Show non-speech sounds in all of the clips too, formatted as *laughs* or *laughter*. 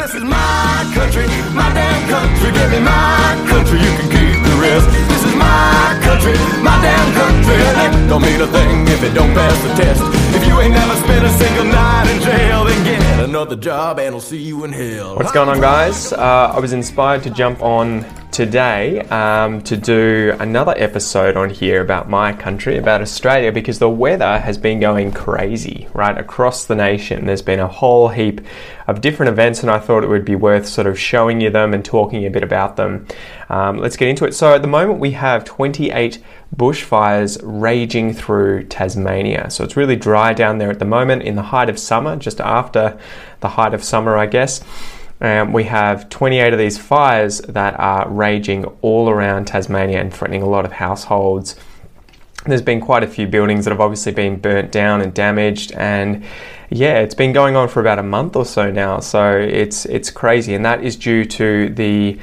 This is my country, my damn country. Give me my country, you can keep the rest. This is my country, my damn country. And it don't mean a thing if it don't pass the test. If you ain't never spent a single night another job and I'll see you in hell. What's going on, guys? Uh, I was inspired to jump on today um, to do another episode on here about my country, about Australia, because the weather has been going crazy right across the nation. There's been a whole heap of different events, and I thought it would be worth sort of showing you them and talking a bit about them. Um, let's get into it. So, at the moment, we have 28 bushfires raging through Tasmania. So, it's really dry down there at the moment in the height of summer, just after the height of summer, I guess. Um, we have 28 of these fires that are raging all around Tasmania and threatening a lot of households. There's been quite a few buildings that have obviously been burnt down and damaged, and yeah, it's been going on for about a month or so now. So it's it's crazy, and that is due to the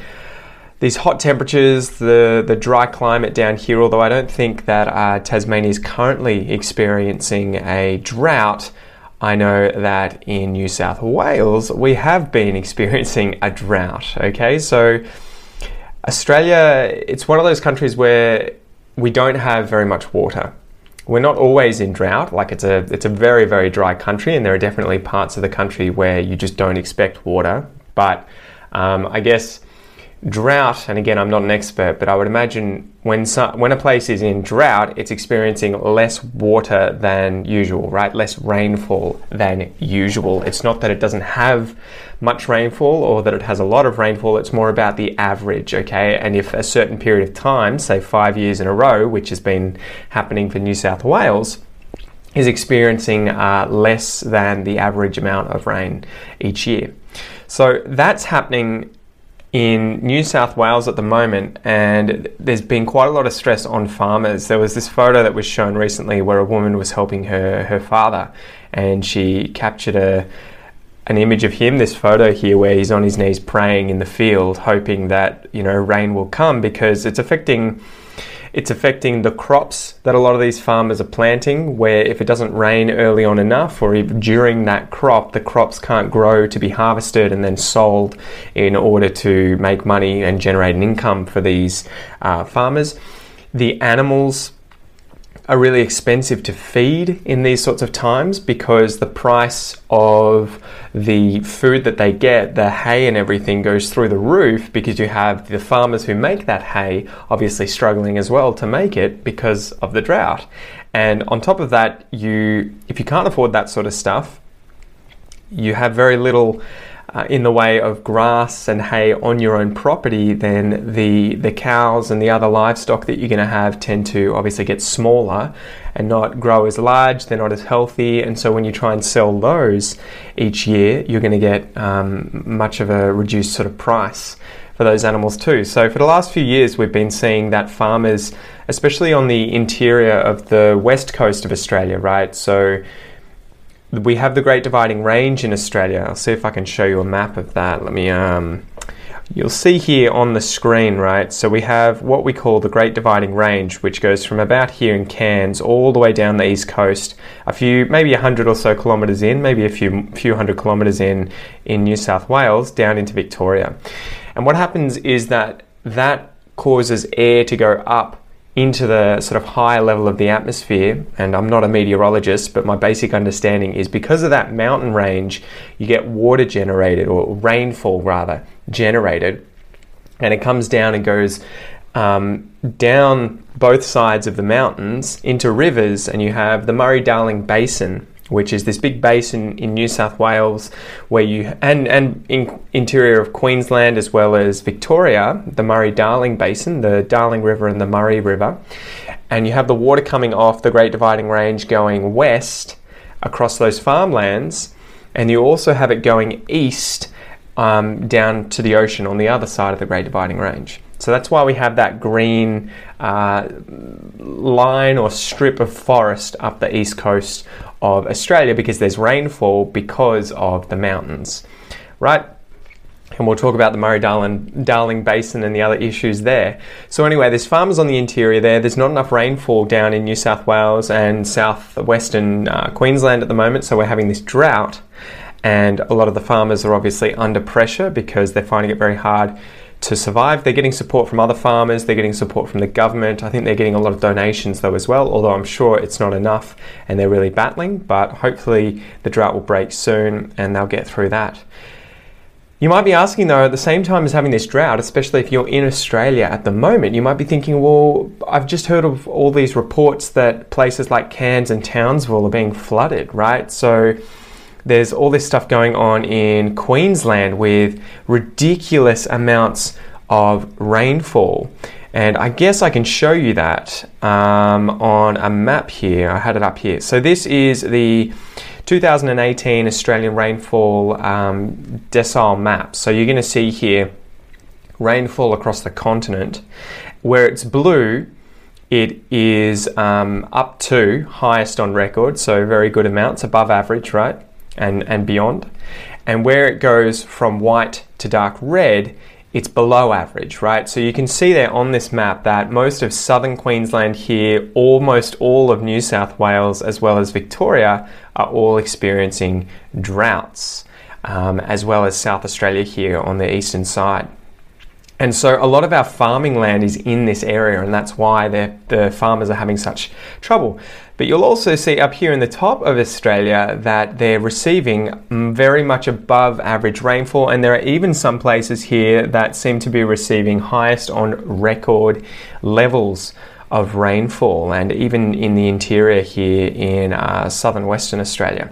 these hot temperatures, the the dry climate down here. Although I don't think that uh, Tasmania is currently experiencing a drought. I know that in New South Wales we have been *laughs* experiencing a drought. Okay, so Australia, it's one of those countries where we don't have very much water. We're not always in drought. Like it's a it's a very very dry country, and there are definitely parts of the country where you just don't expect water. But um, I guess drought, and again, I'm not an expert, but I would imagine when some, when a place is in drought, it's experiencing less water than usual, right? Less rainfall than usual. It's not that it doesn't have much rainfall or that it has a lot of rainfall. It's more about the average, okay? And if a certain period of time, say five years in a row, which has been happening for New South Wales, is experiencing uh, less than the average amount of rain each year. So that's happening in New South Wales at the moment, and there's been quite a lot of stress on farmers. There was this photo that was shown recently where a woman was helping her her father, and she captured a an image of him, this photo here, where he's on his knees praying in the field, hoping that you know rain will come because it's affecting it's affecting the crops that a lot of these farmers are planting. Where if it doesn't rain early on enough, or during that crop, the crops can't grow to be harvested and then sold in order to make money and generate an income for these uh, farmers. The animals are really expensive to feed in these sorts of times because the price of the food that they get, the hay and everything, goes through the roof because you have the farmers who make that hay obviously struggling as well to make it because of the drought. And on top of that, you if you can't afford that sort of stuff, you have very little uh, in the way of grass and hay on your own property, then the the cows and the other livestock that you're going to have tend to obviously get smaller and not grow as large. They're not as healthy, and so when you try and sell those each year, you're going to get um, much of a reduced sort of price for those animals too. So for the last few years, we've been seeing that farmers, especially on the interior of the west coast of Australia, right? So we have the Great Dividing Range in Australia. I'll see if I can show you a map of that. Let me. Um, you'll see here on the screen, right? So we have what we call the Great Dividing Range, which goes from about here in Cairns all the way down the east coast, a few, maybe a hundred or so kilometres in, maybe a few few hundred kilometres in in New South Wales, down into Victoria. And what happens is that that causes air to go up into the sort of higher level of the atmosphere, and I'm not a meteorologist, but my basic understanding is because of that mountain range, you get water generated, or rainfall rather, generated, and it comes down and goes um, down both sides of the mountains into rivers, and you have the Murray Darling Basin which is this big basin in New South Wales, where you and and in interior of Queensland as well as Victoria, the Murray Darling Basin, the Darling River and the Murray River, and you have the water coming off the Great Dividing Range going west across those farmlands, and you also have it going east um, down to the ocean on the other side of the Great Dividing Range. So that's why we have that green uh, line or strip of forest up the east coast of Australia because there's rainfall because of the mountains, right? And we'll talk about the Murray Darling, Darling Basin and the other issues there. So, anyway, there's farmers on the interior there. There's not enough rainfall down in New South Wales and southwestern uh, Queensland at the moment, so we're having this drought. and a lot of the farmers are obviously under pressure because they're finding it very hard to survive. They're getting support from other farmers, they're getting support from the government. I think they're getting a lot of donations though as well, although I'm sure it's not enough and they're really battling, but hopefully the drought will break soon and they'll get through that. You might be asking though, at the same time as having this drought, especially if you're in Australia at the moment, you might be thinking, well, I've just heard of all these reports that places like Cairns and Townsville are being flooded, right? So there's all this stuff going on in Queensland with ridiculous amounts of rainfall. And I guess I can show you that um, on a map here. I had it up here. So this is the 2018 Australian rainfall um, decile map. So you're going to see here rainfall across the continent. Where it's blue, it is um, up to highest on record, so very good amounts, above average, right? And, and beyond. And where it goes from white to dark red, it's below average, right? So you can see there on this map that most of southern Queensland here, almost all of New South Wales, as well as Victoria, are all experiencing droughts, um, as well as South Australia here on the eastern side. And so a lot of our farming land is in this area, and that's why the farmers are having such trouble. But you'll also see up here in the top of Australia that they're receiving very much above average rainfall, and there are even some places here that seem to be receiving highest on record levels of rainfall, and even in the interior here in uh, southern Western Australia.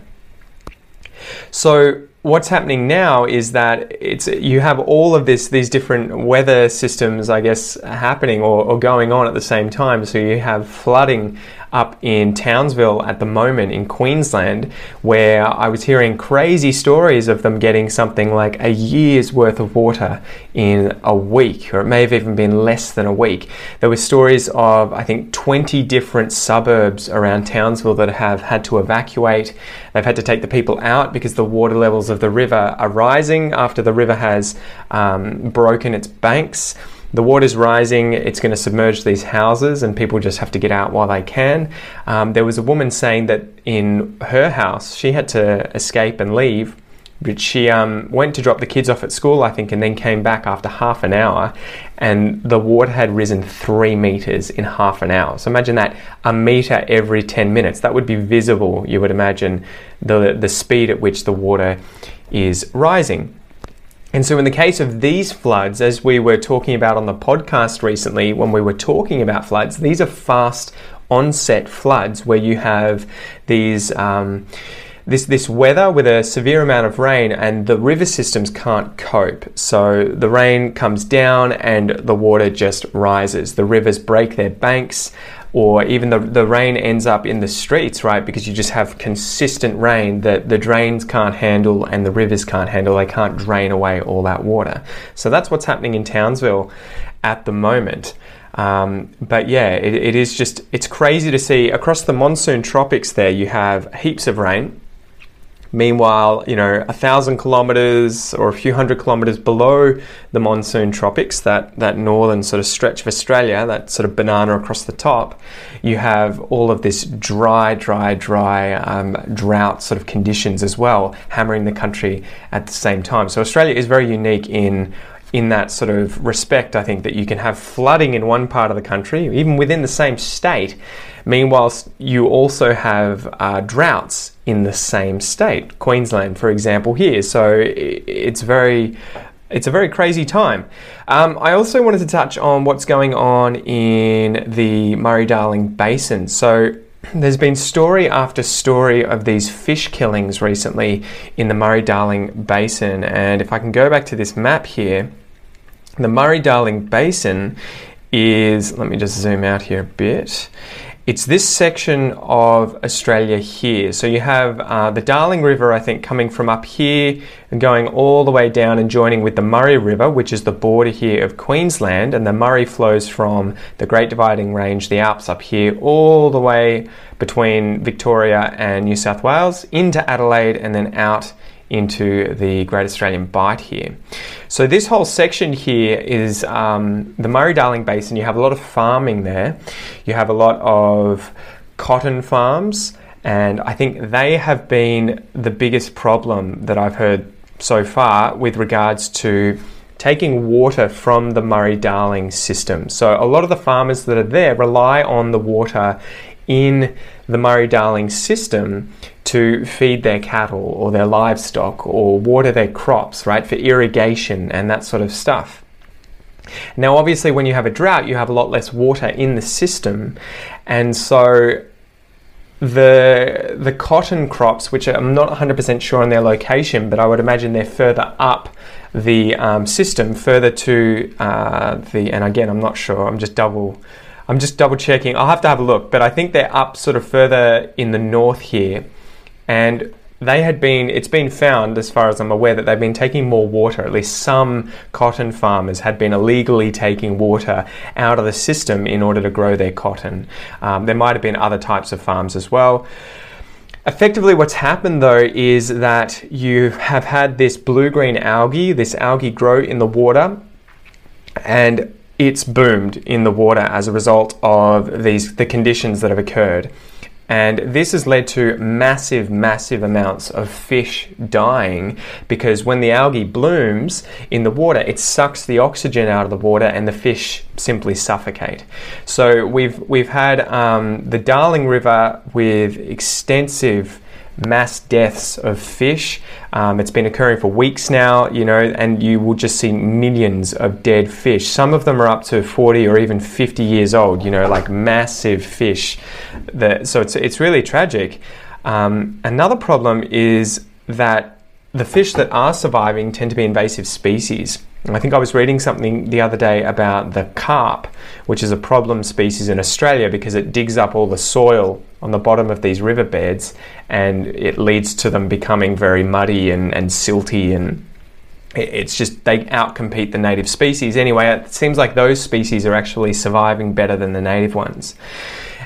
So what's happening now is that it's you have all of this these different weather systems i guess happening or, or, going on at the same time so you have flooding up in Townsville at the moment in Queensland, where I was hearing crazy stories of them getting something like a year's worth of water in a week, or it may have even been less than a week. There were stories of, I think, 20 different suburbs around Townsville that have had to evacuate. They've had to take the people out because the water levels of the river are rising after the river has um, broken its banks the water's rising, it's going to submerge these houses, and people just have to get out while they can. Um, there was a woman saying that in her house, she had to escape and leave. But she um, went to drop the kids off at school, I think, and then came back after half an hour, and the water had risen three meters in half an hour. So imagine that a meter every 10 minutes. That would be visible, you would imagine, the, the speed at which the water is rising. And so, in the case of these floods, as we were talking about on the podcast recently, when we were talking about floods, these are fast onset floods where you have these. Um, this, this weather with a severe amount of rain and the river systems can't cope. So the rain comes down and the water just rises. The rivers break their banks or even the, the rain ends up in the streets, right? Because you just have consistent rain that the drains can't handle and the rivers can't handle. They can't drain away all that water. So that's what's happening in Townsville at the moment. Um, but yeah, it, it is just, it's crazy to see across the monsoon tropics there, you have heaps of rain Meanwhile, you know, a thousand kilometers or a few hundred kilometers below the monsoon tropics, that, that northern sort of stretch of Australia, that sort of banana across the top, you have all of this dry, dry, dry um, drought sort of conditions as well, hammering the country at the same time. So Australia is very unique in in that sort of respect, I think that you can have flooding in one part of the country, even within the same state. Meanwhile, you also have uh, droughts in the same state, Queensland, for example, here. So it's very it's a very crazy time. Um, I also wanted to touch on what's going on in the Murray Darling Basin. So, there's been story after story of these fish killings recently in the Murray Darling Basin. And if I can go back to this map here, the Murray Darling Basin is, let me just zoom out here a bit. It's this section of Australia here. So you have uh, the Darling River, I think, coming from up here and going all the way down and joining with the Murray River, which is the border here of Queensland. And the Murray flows from the Great Dividing Range, the Alps up here, all the way between Victoria and New South Wales into Adelaide and then out into the Great Australian Bight here. So this whole section here is um, the Murray-Darling Basin. You have a lot of farming there. You have a lot of cotton farms And I think they have been the biggest problem that I've heard so far with regards to taking water from the Murray Darling system. So a lot of the farmers that are there rely on the water in the Murray Darling system to feed their cattle or their livestock or water their crops, right, for irrigation and that sort of stuff. Now, obviously, when you have a drought, you have a lot less water in the system, and so the the cotton crops, which I'm not 100% sure on their location, but I would imagine they're further up the um, system, further to uh, the. And again, I'm not sure. I'm just double. I'm just double checking. I'll have to have a look, but I think they're up sort of further in the north here, and they had been, it's been found, as far as I'm aware, that they've been taking more water. At least some cotton farmers had been illegally taking water out of the system in order to grow their cotton. Um, there might have been other types of farms as well. Effectively, what's happened though is that you have had this blue green algae, this algae grow in the water, and it's boomed in the water as a result of these the conditions that have occurred. And this has led to massive, massive amounts of fish dying because when the algae blooms in the water, it sucks the oxygen out of the water and the fish simply suffocate. So we've, we've had um, the Darling River with extensive mass deaths of fish. Um, it's been occurring for weeks now, you know, and you will just see millions of dead fish. Some of them are up to 40 or even 50 years old, you know, like massive fish. That, so it's, it's really tragic. Um, another problem is that the fish that are surviving tend to be invasive species. I think I was reading something the other day about the carp, which is a problem species in Australia because it digs up all the soil on the bottom of these riverbeds and it leads to them becoming very muddy and, and silty and it's just they outcompete the native species. Anyway, it seems like those species are actually surviving better than the native ones.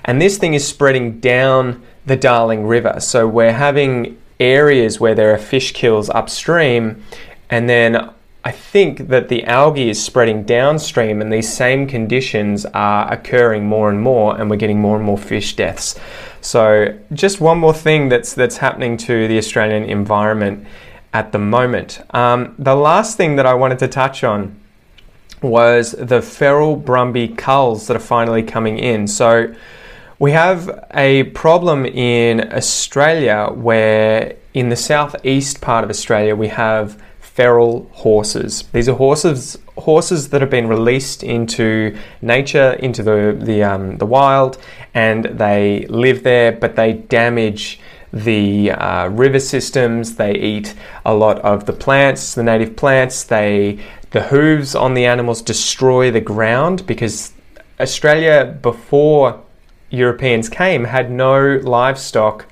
And this thing is spreading down the Darling River. So we're having areas where there are fish kills upstream and then I think that the algae is spreading downstream and these same conditions are occurring more and more and we're getting more and more fish deaths. So just one more thing that's that's happening to the Australian environment at the moment. Um, the last thing that I wanted to touch on was the feral Brumby culls that are finally coming in. So we have a problem in Australia where in the southeast part of Australia we have feral horses. These are horses horses that have been released into nature, into the the, um, the wild, and they live there, but they damage the uh, river systems. They eat a lot of the plants, the native plants. They the hooves on the animals destroy the ground because Australia before Europeans came had no livestock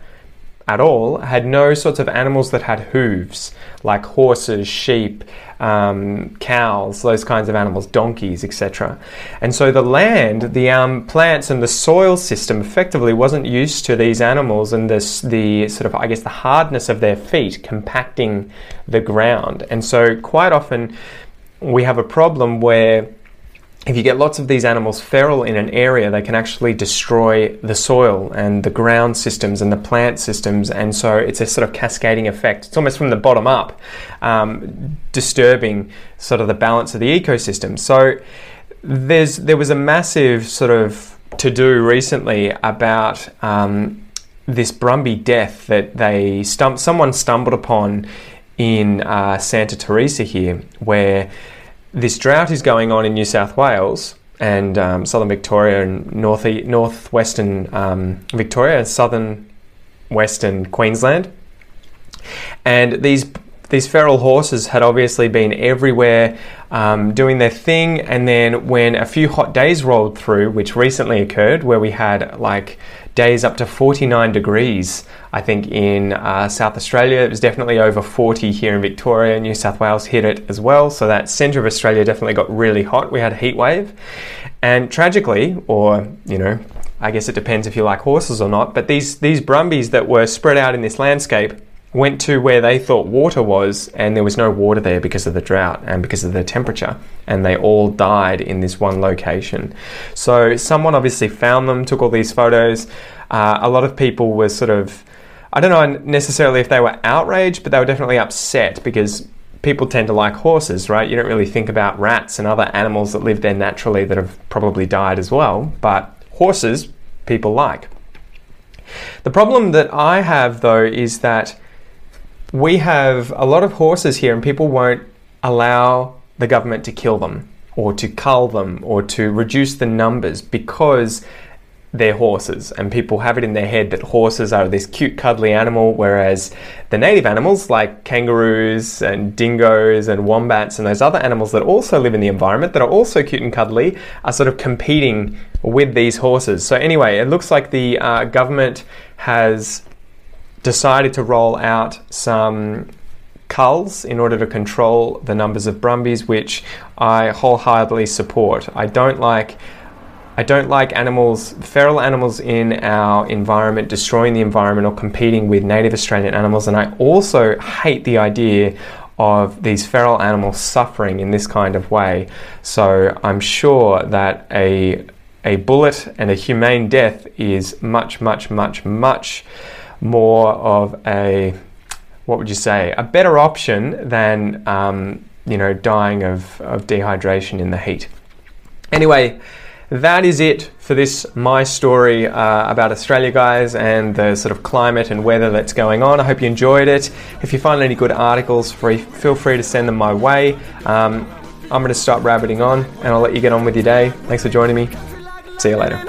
at all had no sorts of animals that had hooves, like horses, sheep, um, cows, those kinds of animals, donkeys, etc. And so the land, the um, plants, and the soil system effectively wasn't used to these animals and this, the sort of, I guess, the hardness of their feet compacting the ground. And so quite often we have a problem where if you get lots of these animals feral in an area, they can actually destroy the soil and the ground systems and the plant systems, and so it's a sort of cascading effect. It's almost from the bottom up, um, disturbing sort of the balance of the ecosystem. So there's there was a massive sort of to do recently about um, this Brumby death that they stum- someone stumbled upon in uh, Santa Teresa here, where this drought is going on in New South Wales and um, southern Victoria and north northwestern um, Victoria and southern western Queensland. And these these feral horses had obviously been everywhere um, doing their thing. And then when a few hot days rolled through, which recently occurred, where we had like days up to 49 degrees. I think in uh, South Australia it was definitely over 40 here in Victoria. New South Wales hit it as well. So that centre of Australia definitely got really hot. We had a heat wave. And tragically, or you know, I guess it depends if you like horses or not, but these, these brumbies that were spread out in this landscape went to where they thought water was, and there was no water there because of the drought and because of the temperature, and they all died in this one location. So, someone obviously found them, took all these photos. uh, a lot of people were sort of, I don't know necessarily if they were outraged, but they were definitely upset because people tend to like horses, right? You don't really think about rats and other animals that live there naturally that have probably died as well, but horses people like. The problem that I have though is that we have a lot of horses here and people won't allow the government to kill them or to cull them or to reduce the numbers because they're horses and people have it in their head that horses are this cute cuddly animal whereas the native animals like kangaroos and dingoes and wombats and those other animals that also live in the environment that are also cute and cuddly are sort of competing with these horses. So anyway it looks like the uh, government has decided to roll out some culls in order to control the numbers of brumbies, which I wholeheartedly support. I don't like I don't like animals, feral animals in our environment, destroying the environment or competing with native Australian animals. And I also hate the idea of these feral animals suffering in this kind of way. So I'm sure that a, a bullet and a humane death is much, much, much, much more of a, what would you say, a better option than, um, you know, dying of, of dehydration in the heat. Anyway, that is it for this my story uh, about Australia, guys, and the sort of climate and weather that's going on. I hope you enjoyed it. If you find any good articles, free, feel free to send them my way. Um, I'm going to stop rabbiting on, and I'll let you get on with your day. Thanks for joining me. See you later.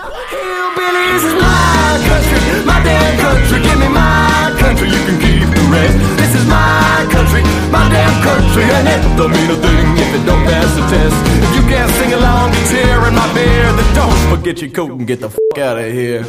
My country, my damn country, and it don't mean a thing if it don't pass the test. If you can't sing along to tear in my beer, then don't forget your coat and get the fuck out of here.